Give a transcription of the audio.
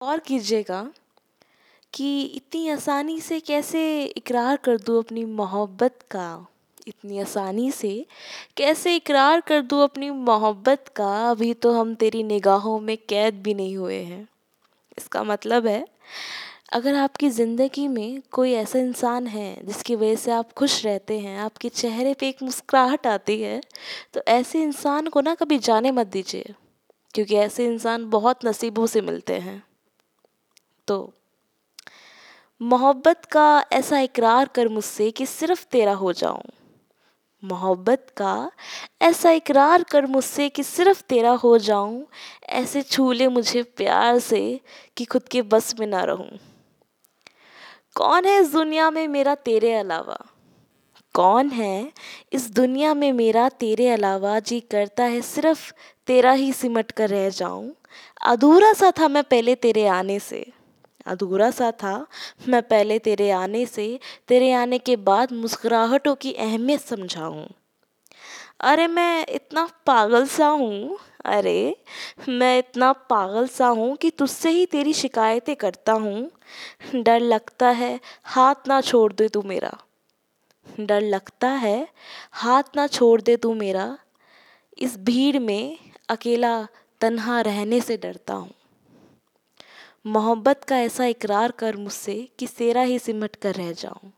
और कीजिएगा कि इतनी आसानी से कैसे इकरार कर दूँ अपनी मोहब्बत का? इतनी आसानी से कैसे इकरार कर दूँ अपनी मोहब्बत का? अभी तो हम तेरी निगाहों में कैद भी नहीं हुए हैं। इसका मतलब है, अगर आपकी ज़िंदगी में कोई ऐसा इंसान है जिसकी वजह से आप खुश रहते हैं, आपके चेहरे पे एक मुस्कुराहट आती है तो ऐसे इंसान को ना कभी जाने मत दीजिए, क्योंकि ऐसे इंसान बहुत नसीबों से मिलते हैं। तो मोहब्बत का ऐसा इकरार कर मुझसे कि सिर्फ़ तेरा हो जाऊँ। मोहब्बत का ऐसा इकरार कर मुझसे कि सिर्फ़ तेरा हो जाऊँ, ऐसे छू ले मुझे प्यार से कि खुद के बस में ना रहूँ। कौन है इस दुनिया में मेरा तेरे अलावा? कौन है इस दुनिया में मेरा तेरे अलावा जी करता है सिर्फ़ तेरा ही सिमट कर रह जाऊँ? अधूरा सा था मैं पहले तेरे आने से। अधूरा सा था। मैं पहले तेरे आने से, तेरे आने के बाद मुस्कुराहटों की अहमियत समझाऊँ। अरे, मैं इतना पागल सा हूँ। अरे, मैं इतना पागल सा हूँ कि तुझसे ही तेरी शिकायतें करता हूँ। डर लगता है, हाथ ना छोड़ दे तू मेरा। डर लगता है, हाथ ना छोड़ दे तू मेरा। इस भीड़ में अकेला तन्हा रहने से डरता हूँ। मोहब्बत का ऐसा इकरार कर मुझसे कि तेरा ही सिमट कर रह जाऊँ।